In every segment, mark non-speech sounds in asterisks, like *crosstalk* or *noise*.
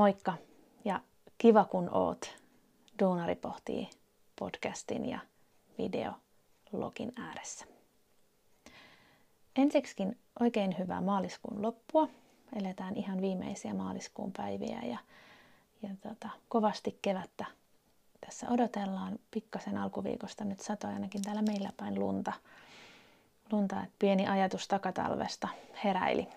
Moikka ja kiva kun oot Duunari pohtii podcastin ja videologin ääressä. Ensiksikin oikein hyvää maaliskuun loppua. Eletään ihan viimeisiä maaliskuun päiviä ja, ja tota, kovasti kevättä tässä odotellaan. Pikkasen alkuviikosta nyt satoi ainakin täällä meillä päin lunta. lunta että pieni ajatus takatalvesta heräili.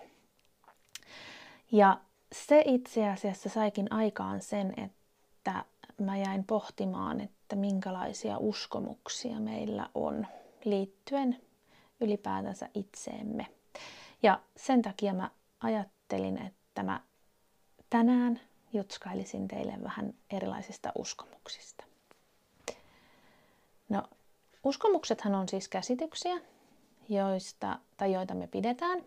Ja se itse asiassa saikin aikaan sen, että mä jäin pohtimaan, että minkälaisia uskomuksia meillä on liittyen ylipäätänsä itseemme. Ja sen takia mä ajattelin, että mä tänään jutskailisin teille vähän erilaisista uskomuksista. No, uskomuksethan on siis käsityksiä, joista, tai joita me pidetään,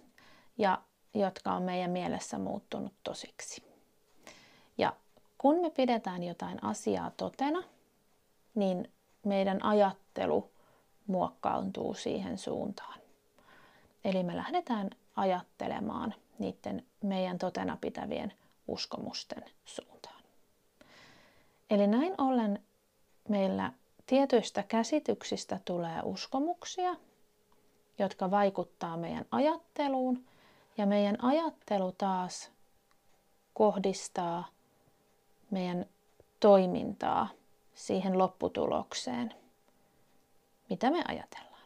ja jotka on meidän mielessä muuttunut tosiksi. Ja kun me pidetään jotain asiaa totena, niin meidän ajattelu muokkaantuu siihen suuntaan. Eli me lähdetään ajattelemaan niiden meidän totena pitävien uskomusten suuntaan. Eli näin ollen meillä tietyistä käsityksistä tulee uskomuksia, jotka vaikuttaa meidän ajatteluun ja meidän ajattelu taas kohdistaa meidän toimintaa siihen lopputulokseen, mitä me ajatellaan.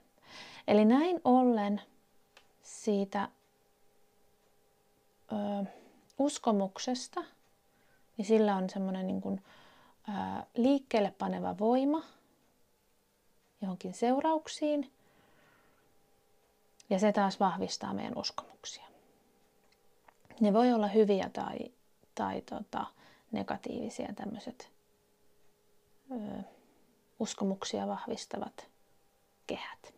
Eli näin ollen siitä ö, uskomuksesta, niin sillä on semmoinen niin kuin, ö, liikkeelle paneva voima johonkin seurauksiin, ja se taas vahvistaa meidän uskomuksia. Ne voi olla hyviä tai, tai tota, negatiivisia tämmöiset uskomuksia vahvistavat kehät.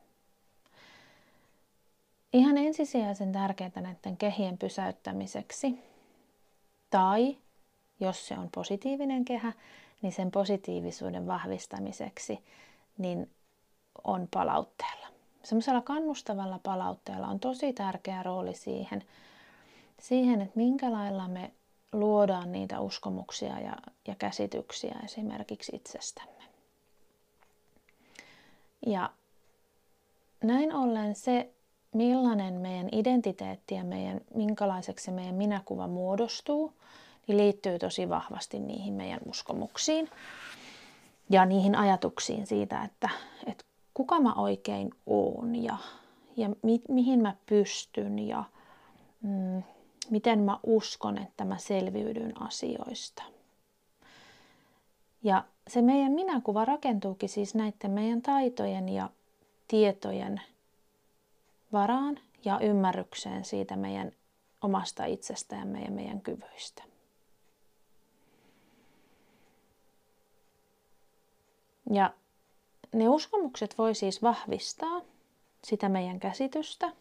Ihan ensisijaisen tärkeää näiden kehien pysäyttämiseksi, tai jos se on positiivinen kehä, niin sen positiivisuuden vahvistamiseksi, niin on palautteella. Semmoisella kannustavalla palautteella on tosi tärkeä rooli siihen, siihen, että minkä lailla me luodaan niitä uskomuksia ja, ja käsityksiä esimerkiksi itsestämme. Ja näin ollen se, millainen meidän identiteetti ja meidän, minkälaiseksi meidän minäkuva muodostuu, niin liittyy tosi vahvasti niihin meidän uskomuksiin ja niihin ajatuksiin siitä, että, että kuka mä oikein oon ja, ja mi, mihin mä pystyn ja mm, miten mä uskon, että mä selviydyn asioista. Ja se meidän minäkuva rakentuukin siis näiden meidän taitojen ja tietojen varaan ja ymmärrykseen siitä meidän omasta itsestämme ja meidän kyvyistä. Ja ne uskomukset voi siis vahvistaa sitä meidän käsitystä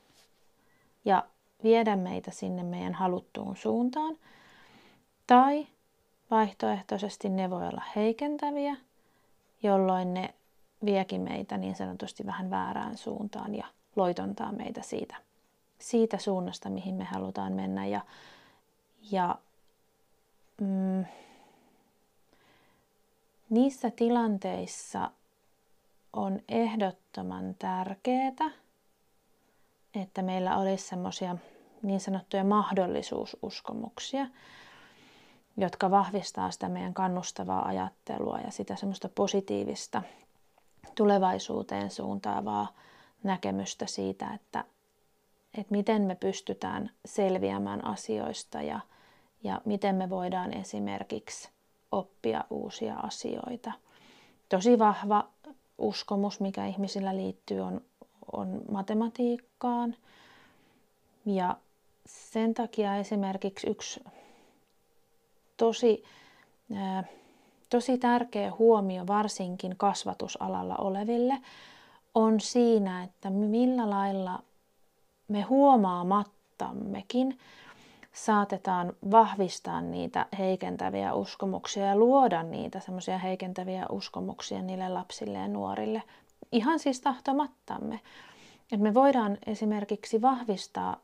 ja viedä meitä sinne meidän haluttuun suuntaan. Tai vaihtoehtoisesti ne voi olla heikentäviä, jolloin ne viekin meitä niin sanotusti vähän väärään suuntaan ja loitontaa meitä siitä, siitä suunnasta, mihin me halutaan mennä. Ja, ja mm, niissä tilanteissa on ehdottoman tärkeää, että meillä olisi semmoisia niin sanottuja mahdollisuususkomuksia, jotka vahvistaa sitä meidän kannustavaa ajattelua ja sitä semmoista positiivista tulevaisuuteen suuntaavaa näkemystä siitä, että, että miten me pystytään selviämään asioista ja, ja miten me voidaan esimerkiksi oppia uusia asioita. Tosi vahva uskomus, mikä ihmisillä liittyy, on, on matematiikkaan. Ja sen takia esimerkiksi yksi tosi, tosi tärkeä huomio varsinkin kasvatusalalla oleville on siinä, että millä lailla me huomaamattammekin saatetaan vahvistaa niitä heikentäviä uskomuksia ja luoda niitä semmoisia heikentäviä uskomuksia niille lapsille ja nuorille. Ihan siis tahtomattamme. Että me voidaan esimerkiksi vahvistaa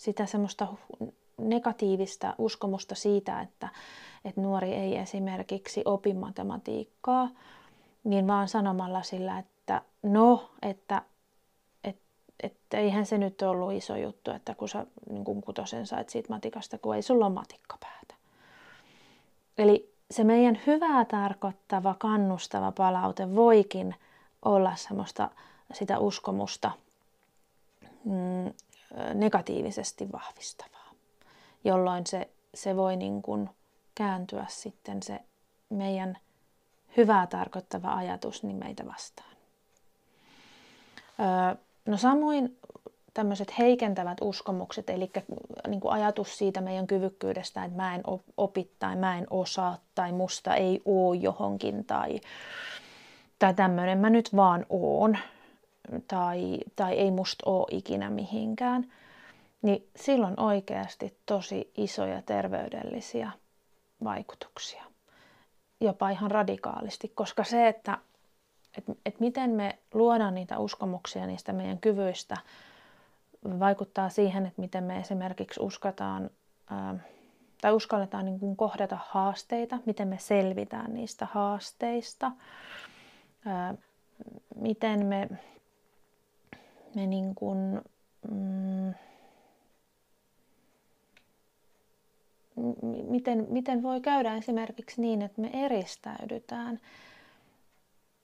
sitä semmoista negatiivista uskomusta siitä, että, että nuori ei esimerkiksi opi matematiikkaa, niin vaan sanomalla sillä, että no, että että eihän se nyt ollut iso juttu, että kun sä niin kun kutosen sait siitä matikasta, kun ei sulla ole matikkapäätä. Eli se meidän hyvää tarkoittava, kannustava palaute voikin olla semmoista sitä uskomusta mm, negatiivisesti vahvistavaa, jolloin se, se voi niin kuin kääntyä sitten se meidän hyvää tarkoittava ajatus niin meitä vastaan. No samoin tämmöiset heikentävät uskomukset, eli niin kuin ajatus siitä meidän kyvykkyydestä, että mä en opi tai mä en osaa tai musta ei oo johonkin tai, tai tämmöinen mä nyt vaan oon tai, tai ei musta oo ikinä mihinkään, niin silloin oikeasti tosi isoja terveydellisiä vaikutuksia. Jopa ihan radikaalisti, koska se, että et, et miten me luodaan niitä uskomuksia niistä meidän kyvyistä, vaikuttaa siihen, että miten me esimerkiksi uskataan ää, tai uskalletaan niin kuin kohdata haasteita, miten me selvitään niistä haasteista, ää, miten me, me niin kuin, mm, miten, miten voi käydä esimerkiksi niin, että me eristäydytään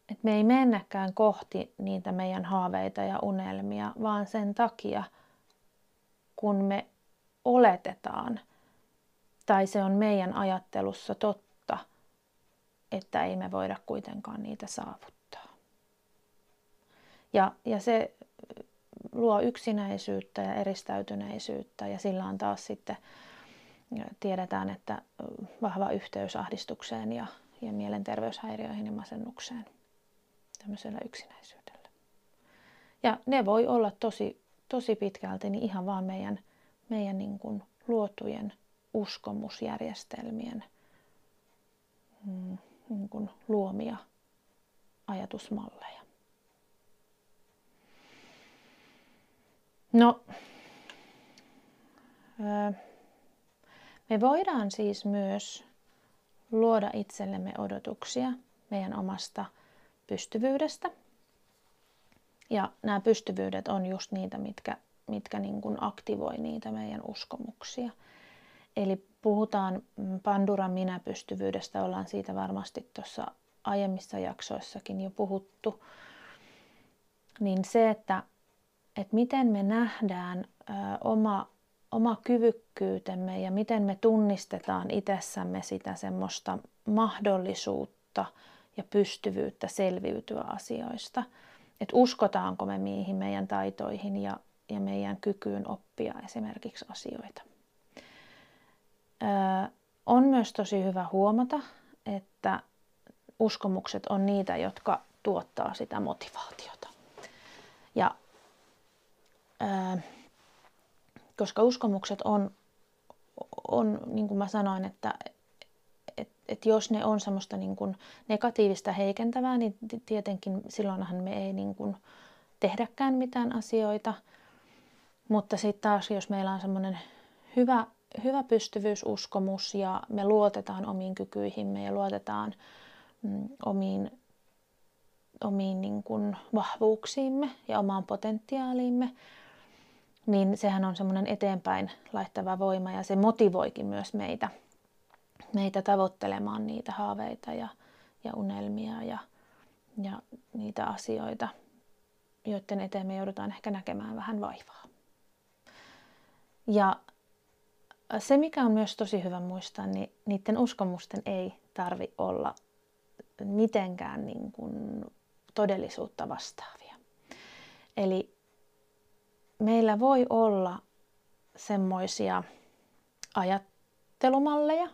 että me ei mennäkään kohti niitä meidän haaveita ja unelmia, vaan sen takia, kun me oletetaan, tai se on meidän ajattelussa totta, että ei me voida kuitenkaan niitä saavuttaa. Ja, ja se luo yksinäisyyttä ja eristäytyneisyyttä ja sillä on taas sitten, tiedetään, että vahva yhteys ahdistukseen ja, ja mielenterveyshäiriöihin ja masennukseen tämmöisellä yksinäisyydellä. Ja ne voi olla tosi, tosi pitkälti niin ihan vaan meidän, meidän niin kuin luotujen uskomusjärjestelmien mm, niin kuin luomia ajatusmalleja. No, me voidaan siis myös luoda itsellemme odotuksia meidän omasta pystyvyydestä. Ja nämä pystyvyydet on just niitä, mitkä, mitkä niin kuin aktivoi niitä meidän uskomuksia. Eli puhutaan Panduran minä-pystyvyydestä, ollaan siitä varmasti tuossa aiemmissa jaksoissakin jo puhuttu. Niin se, että, että miten me nähdään ö, oma, oma kyvykkyytemme ja miten me tunnistetaan itsessämme sitä semmoista mahdollisuutta – ja pystyvyyttä selviytyä asioista. Että uskotaanko me mihin meidän taitoihin ja, ja meidän kykyyn oppia esimerkiksi asioita. Öö, on myös tosi hyvä huomata, että uskomukset on niitä, jotka tuottaa sitä motivaatiota. Ja öö, koska uskomukset on, on, niin kuin mä sanoin, että että jos ne on semmoista niin kuin negatiivista heikentävää, niin tietenkin silloinhan me ei niin kuin tehdäkään mitään asioita. Mutta sitten taas, jos meillä on semmoinen hyvä, hyvä pystyvyysuskomus ja me luotetaan omiin kykyihimme ja luotetaan mm, omiin, omiin niin kuin vahvuuksiimme ja omaan potentiaaliimme, niin sehän on semmoinen eteenpäin laittava voima ja se motivoikin myös meitä – meitä tavoittelemaan niitä haaveita ja, ja unelmia ja, ja niitä asioita, joiden eteen me joudutaan ehkä näkemään vähän vaivaa. Ja se, mikä on myös tosi hyvä muistaa, niin niiden uskomusten ei tarvi olla mitenkään niin kuin todellisuutta vastaavia. Eli meillä voi olla semmoisia ajattelumalleja,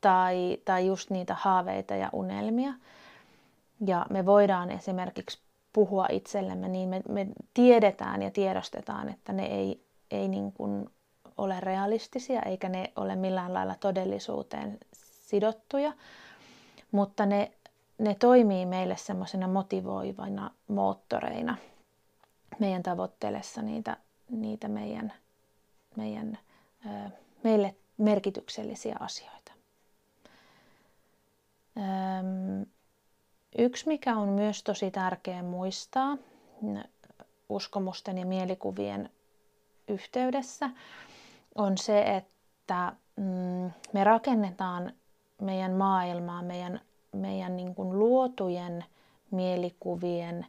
tai, tai just niitä haaveita ja unelmia. Ja me voidaan esimerkiksi puhua itsellemme, niin me, me tiedetään ja tiedostetaan, että ne ei, ei niin kuin ole realistisia eikä ne ole millään lailla todellisuuteen sidottuja, mutta ne, ne toimii meille semmoisena motivoivina moottoreina meidän tavoittelessa niitä, niitä meidän, meidän meille merkityksellisiä asioita. Yksi, mikä on myös tosi tärkeä muistaa uskomusten ja mielikuvien yhteydessä, on se, että mm, me rakennetaan meidän maailmaa, meidän, meidän niin kuin luotujen mielikuvien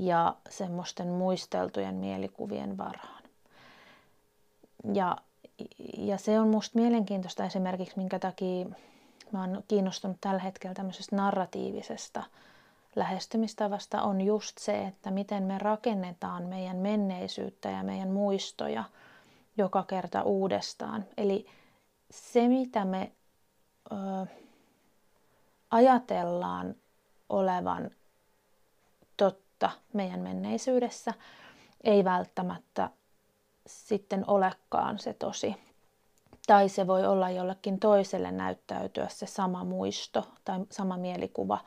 ja semmoisten muisteltujen mielikuvien varaan. Ja, ja se on musta mielenkiintoista esimerkiksi, minkä takia mä oon kiinnostunut tällä hetkellä tämmöisestä narratiivisesta lähestymistavasta, on just se, että miten me rakennetaan meidän menneisyyttä ja meidän muistoja joka kerta uudestaan. Eli se, mitä me ö, ajatellaan olevan totta meidän menneisyydessä, ei välttämättä sitten olekaan se tosi. Tai se voi olla jollekin toiselle näyttäytyä se sama muisto tai sama mielikuva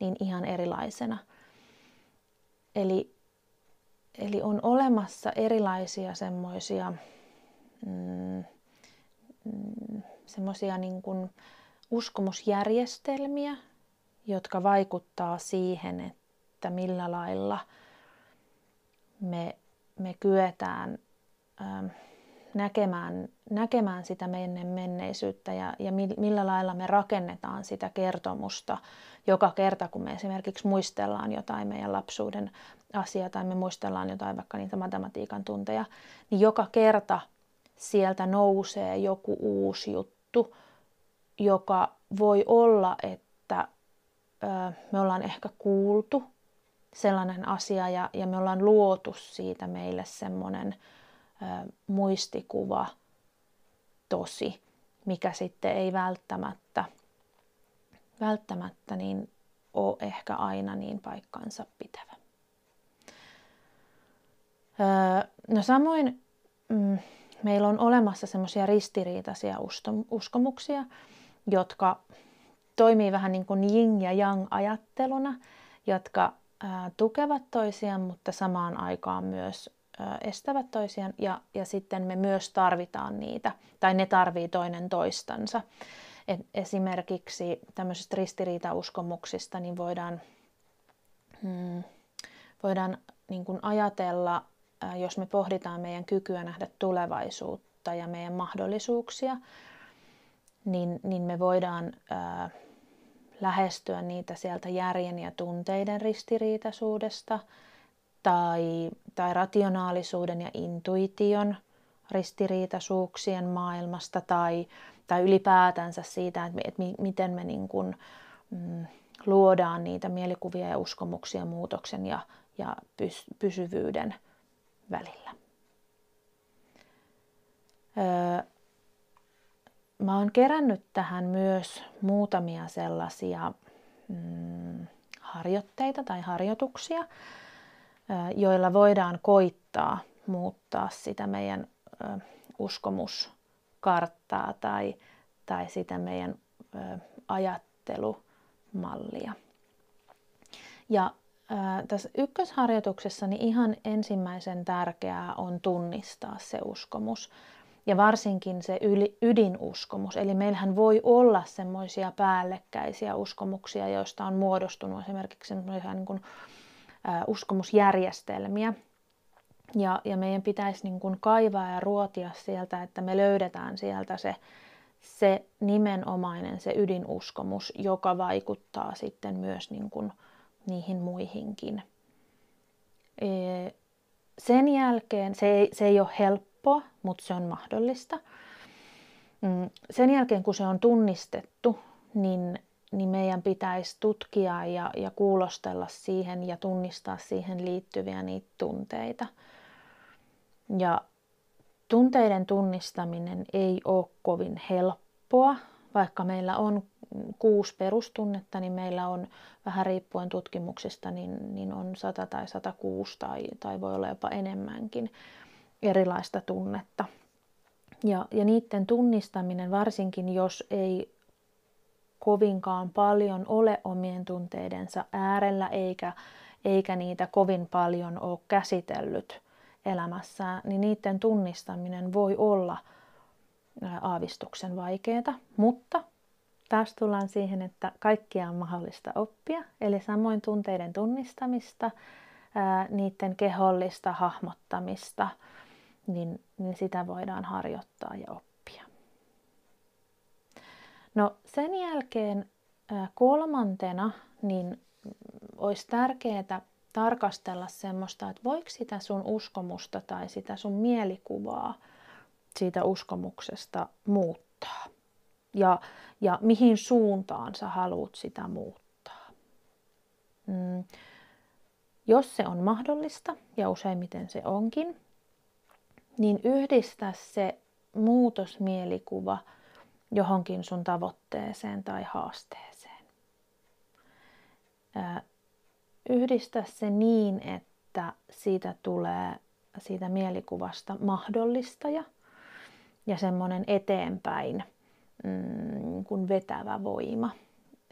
niin ihan erilaisena. Eli, eli on olemassa erilaisia semmoisia mm, mm, semmoisia niin kuin uskomusjärjestelmiä, jotka vaikuttaa siihen, että millä lailla me, me kyetään ähm, näkemään, näkemään sitä meidän menneisyyttä ja, ja millä lailla me rakennetaan sitä kertomusta joka kerta, kun me esimerkiksi muistellaan jotain meidän lapsuuden asiaa tai me muistellaan jotain vaikka niitä matematiikan tunteja, niin joka kerta sieltä nousee joku uusi juttu, joka voi olla, että ö, me ollaan ehkä kuultu sellainen asia ja, ja me ollaan luotu siitä meille semmoinen muistikuva tosi, mikä sitten ei välttämättä, välttämättä niin ole ehkä aina niin paikkansa pitävä. Öö, no samoin mm, meillä on olemassa semmoisia ristiriitaisia uskomuksia, jotka toimii vähän niin kuin yin ja yang ajatteluna, jotka tukevat toisiaan, mutta samaan aikaan myös estävät toisiaan ja, ja sitten me myös tarvitaan niitä, tai ne tarvii toinen toistansa. Et esimerkiksi tämmöisistä ristiriitauskomuksista niin voidaan, hmm, voidaan niin kuin ajatella jos me pohditaan meidän kykyä nähdä tulevaisuutta ja meidän mahdollisuuksia, niin, niin me voidaan ää, lähestyä niitä sieltä järjen ja tunteiden ristiriitaisuudesta tai, tai rationaalisuuden ja intuition ristiriitaisuuksien maailmasta tai, tai ylipäätänsä siitä, että, että miten me niin kuin, mm, luodaan niitä mielikuvia ja uskomuksia muutoksen ja, ja pys, pysyvyyden välillä. Öö, mä oon kerännyt tähän myös muutamia sellaisia mm, harjoitteita tai harjoituksia, joilla voidaan koittaa muuttaa sitä meidän ö, uskomuskarttaa tai, tai sitä meidän ö, ajattelumallia. Ja tässä ykkösharjoituksessa niin ihan ensimmäisen tärkeää on tunnistaa se uskomus. Ja varsinkin se ydinuskomus. Eli meillähän voi olla semmoisia päällekkäisiä uskomuksia, joista on muodostunut esimerkiksi niin kuin, uskomusjärjestelmiä. Ja, ja meidän pitäisi niin kuin kaivaa ja ruotia sieltä, että me löydetään sieltä se, se nimenomainen, se ydinuskomus, joka vaikuttaa sitten myös niin kuin, niihin muihinkin. Sen jälkeen, se ei, se ei ole helppoa, mutta se on mahdollista. Mm, sen jälkeen, kun se on tunnistettu, niin, niin meidän pitäisi tutkia ja, ja kuulostella siihen ja tunnistaa siihen liittyviä niitä tunteita. Ja tunteiden tunnistaminen ei ole kovin helppoa, vaikka meillä on kuusi perustunnetta, niin meillä on vähän riippuen tutkimuksista, niin, niin on 100 tai 106 tai, tai voi olla jopa enemmänkin erilaista tunnetta. Ja, ja niiden tunnistaminen, varsinkin jos ei kovinkaan paljon ole omien tunteidensa äärellä eikä, eikä niitä kovin paljon ole käsitellyt elämässään, niin niiden tunnistaminen voi olla aavistuksen vaikeaa, mutta taas tullaan siihen, että kaikkia on mahdollista oppia, eli samoin tunteiden tunnistamista, niiden kehollista hahmottamista, niin, niin sitä voidaan harjoittaa ja oppia. No sen jälkeen kolmantena niin olisi tärkeää tarkastella semmoista, että voiko sitä sun uskomusta tai sitä sun mielikuvaa siitä uskomuksesta muuttaa. Ja, ja mihin suuntaan sä haluat sitä muuttaa. Mm. Jos se on mahdollista, ja useimmiten se onkin, niin yhdistä se muutosmielikuva johonkin sun tavoitteeseen tai haasteeseen. Yhdistä se niin, että siitä tulee siitä mielikuvasta mahdollistaja ja semmoinen eteenpäin mm, kun vetävä voima.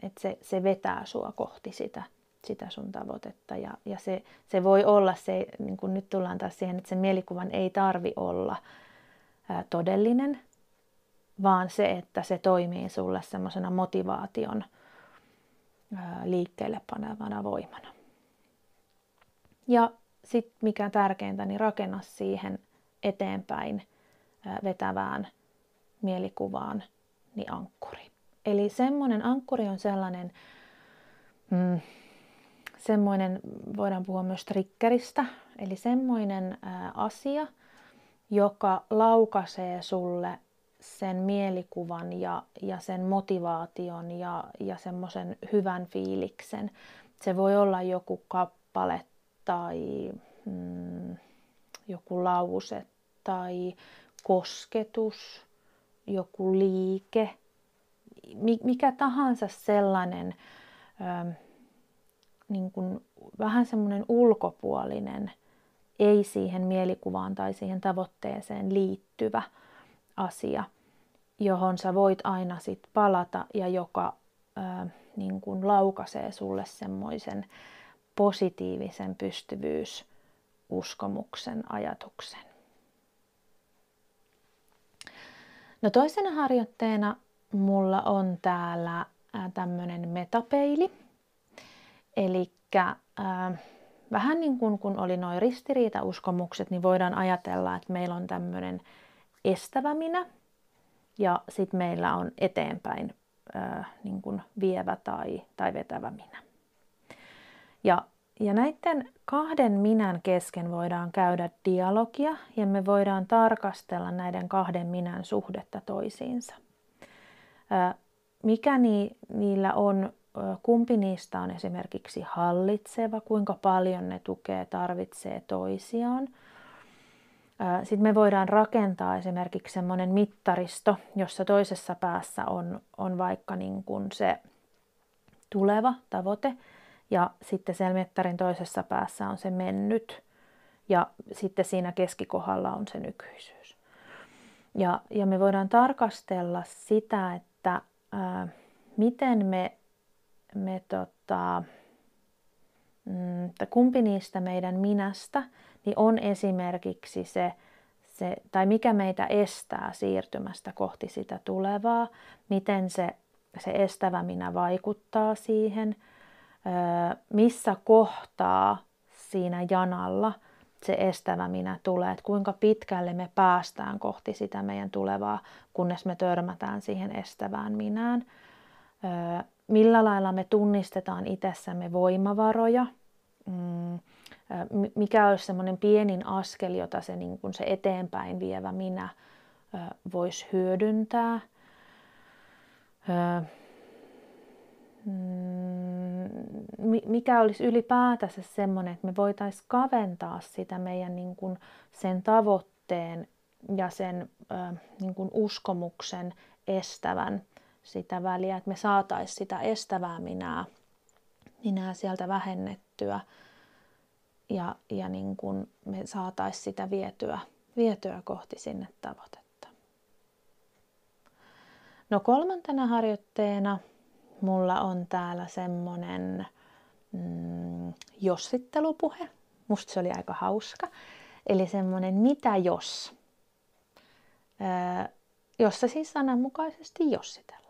Että se, se vetää sua kohti sitä, sitä sun tavoitetta. Ja, ja se, se voi olla se, niin kun nyt tullaan taas siihen, että se mielikuvan ei tarvi olla ää, todellinen, vaan se, että se toimii sulle semmoisena motivaation ää, liikkeelle panevana voimana. Ja sitten mikä tärkeintä, niin rakenna siihen eteenpäin ää, vetävään mielikuvaan niin ankkuri. Eli semmoinen ankkuri on sellainen, mm, semmoinen, voidaan puhua myös triggeristä, eli semmoinen asia, joka laukaisee sulle sen mielikuvan ja, ja sen motivaation ja, ja semmoisen hyvän fiiliksen. Se voi olla joku kappale tai mm, joku lause tai kosketus, joku liike, mikä tahansa sellainen niin kuin vähän semmoinen ulkopuolinen, ei siihen mielikuvaan tai siihen tavoitteeseen liittyvä asia, johon sä voit aina sit palata ja joka ää, niin kuin laukaisee sulle semmoisen positiivisen pystyvyysuskomuksen ajatuksen. No toisena harjoitteena mulla on täällä tämmöinen metapeili. Eli äh, vähän niin kuin kun oli noin ristiriitauskomukset, niin voidaan ajatella, että meillä on tämmöinen estävä minä ja sitten meillä on eteenpäin äh, niin kuin vievä tai, tai vetävä minä. Ja ja näiden kahden minän kesken voidaan käydä dialogia ja me voidaan tarkastella näiden kahden minän suhdetta toisiinsa. Mikä niillä on, kumpi niistä on esimerkiksi hallitseva, kuinka paljon ne tukee, tarvitsee toisiaan. Sitten me voidaan rakentaa esimerkiksi semmoinen mittaristo, jossa toisessa päässä on, on vaikka niin kuin se tuleva tavoite, ja sitten siellä mettarin toisessa päässä on se mennyt ja sitten siinä keskikohdalla on se nykyisyys. Ja, ja me voidaan tarkastella sitä, että ää, miten me, me tota, mm, että kumpi niistä meidän minästä niin on esimerkiksi se, se, tai mikä meitä estää siirtymästä kohti sitä tulevaa, miten se, se estävä minä vaikuttaa siihen – missä kohtaa siinä janalla se estävä minä tulee, että kuinka pitkälle me päästään kohti sitä meidän tulevaa, kunnes me törmätään siihen estävään minään. Millä lailla me tunnistetaan itsessämme voimavaroja, mm, mikä olisi semmoinen pienin askel, jota se, niin kuin se eteenpäin vievä minä voisi hyödyntää. Mm, mikä olisi ylipäätänsä semmoinen, että me voitaisiin kaventaa sitä meidän niin kuin sen tavoitteen ja sen niin kuin uskomuksen estävän sitä väliä, että me saataisiin sitä estävää minää, minää sieltä vähennettyä ja, ja niin kuin me saataisiin sitä vietyä, vietyä kohti sinne tavoitetta. No kolmantena harjoitteena mulla on täällä semmonen mm, jossittelupuhe. Musta se oli aika hauska. Eli semmonen mitä jos. Öö, jossa siis sananmukaisesti jossitellaan.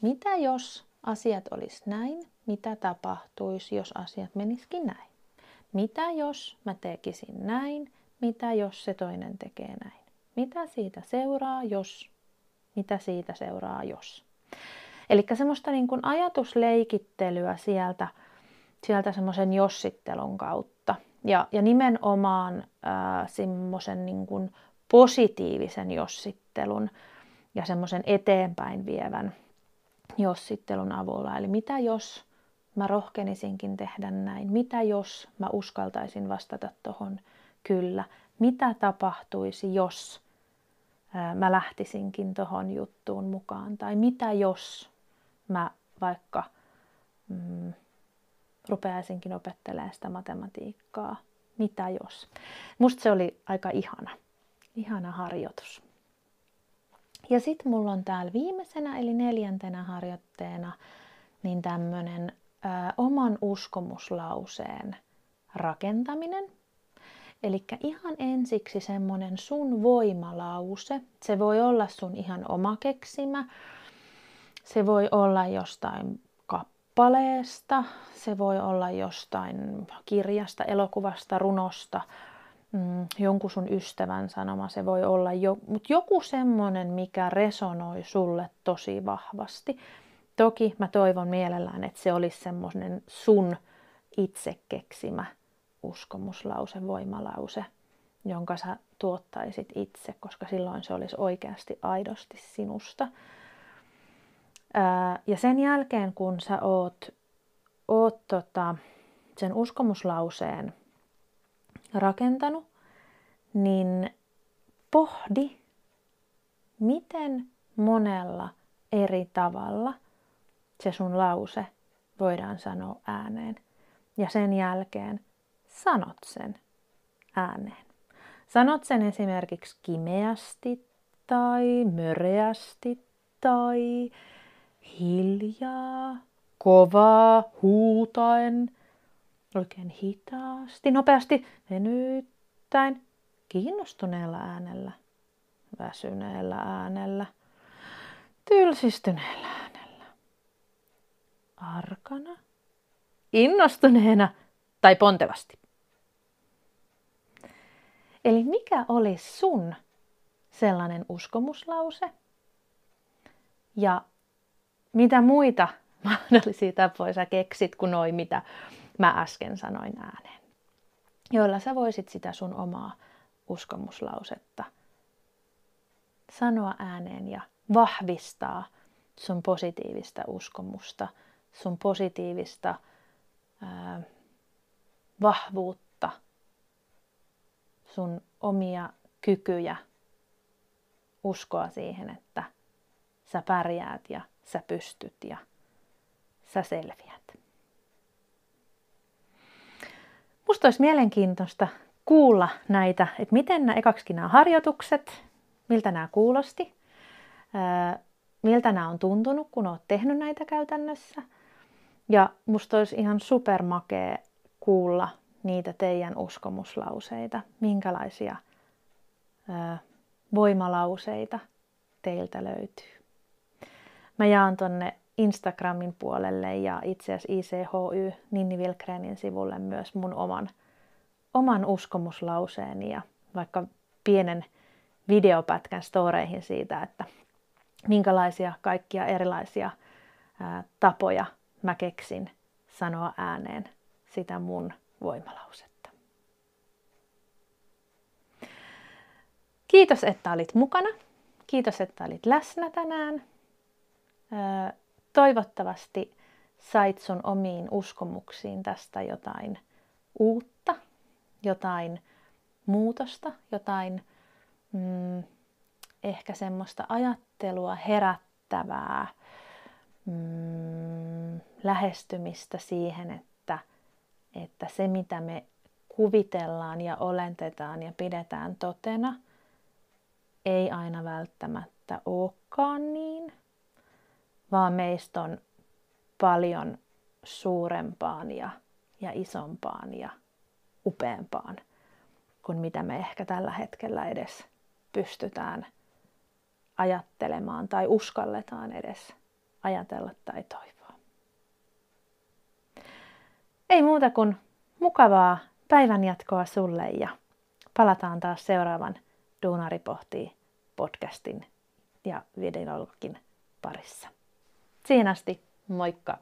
Mitä jos asiat olisi näin? Mitä tapahtuisi, jos asiat menisikin näin? Mitä jos mä tekisin näin? Mitä jos se toinen tekee näin? Mitä siitä seuraa, jos? Mitä siitä seuraa, jos? Eli semmoista niin kuin ajatusleikittelyä sieltä, sieltä semmoisen jossittelun kautta. Ja, ja nimenomaan semmoisen niin kuin positiivisen jossittelun ja semmoisen eteenpäin vievän jossittelun avulla. Eli mitä jos mä rohkenisinkin tehdä näin? Mitä jos mä uskaltaisin vastata tuohon kyllä? Mitä tapahtuisi, jos mä lähtisinkin tuohon juttuun mukaan? Tai mitä jos mä vaikka mm, rupeaisinkin opettelemaan sitä matematiikkaa? Mitä jos? Musta se oli aika ihana, ihana harjoitus. Ja sitten mulla on täällä viimeisenä eli neljäntenä harjoitteena niin tämmöinen oman uskomuslauseen rakentaminen. Eli ihan ensiksi semmoinen sun voimalause. Se voi olla sun ihan oma keksimä. Se voi olla jostain kappaleesta. Se voi olla jostain kirjasta, elokuvasta, runosta, mm, jonkun sun ystävän sanoma. Se voi olla jo, mutta joku semmoinen, mikä resonoi sulle tosi vahvasti. Toki mä toivon mielellään, että se olisi semmoinen sun itse keksimä uskomuslause, voimalause, jonka sä tuottaisit itse, koska silloin se olisi oikeasti aidosti sinusta. ja sen jälkeen, kun sä oot, oot tota, sen uskomuslauseen rakentanut, niin pohdi, miten monella eri tavalla – se sun lause voidaan sanoa ääneen. Ja sen jälkeen sanot sen ääneen. Sanot sen esimerkiksi kimeästi tai möreästi tai hiljaa, kovaa, huutaen, oikein hitaasti, nopeasti, venyttäen, kiinnostuneella äänellä, väsyneellä äänellä, tylsistyneellä äänellä arkana, innostuneena tai pontevasti. Eli mikä oli sun sellainen uskomuslause? Ja mitä muita *laughs* mahdollisia tapoja sä keksit kuin noin, mitä mä äsken sanoin ääneen? Joilla sä voisit sitä sun omaa uskomuslausetta sanoa ääneen ja vahvistaa sun positiivista uskomusta – sun positiivista ää, vahvuutta, sun omia kykyjä, uskoa siihen, että sä pärjäät ja sä pystyt ja sä selviät. Musta olisi mielenkiintoista kuulla näitä, että miten nämä ekaksikin nämä harjoitukset, miltä nämä kuulosti, miltä nämä on tuntunut, kun olet tehnyt näitä käytännössä – ja musta olisi ihan supermakee kuulla niitä teidän uskomuslauseita, minkälaisia voimalauseita teiltä löytyy. Mä jaan tonne Instagramin puolelle ja itse asiassa ICHY Ninni Wilkrenin sivulle myös mun oman, oman uskomuslauseeni ja vaikka pienen videopätkän storeihin siitä, että minkälaisia kaikkia erilaisia ää, tapoja mä keksin sanoa ääneen sitä mun voimalausetta. Kiitos, että olit mukana. Kiitos, että olit läsnä tänään. Toivottavasti sait sun omiin uskomuksiin tästä jotain uutta, jotain muutosta, jotain mm, ehkä semmoista ajattelua herättävää, mm, lähestymistä siihen, että, että se mitä me kuvitellaan ja olentetaan ja pidetään totena, ei aina välttämättä olekaan niin, vaan meistä on paljon suurempaan ja, ja isompaan ja upeampaan kuin mitä me ehkä tällä hetkellä edes pystytään ajattelemaan tai uskalletaan edes ajatella tai toivoa. Ei muuta kuin mukavaa päivänjatkoa sulle ja palataan taas seuraavan Duunari pohtii podcastin ja videologin parissa. Siihen asti, moikka!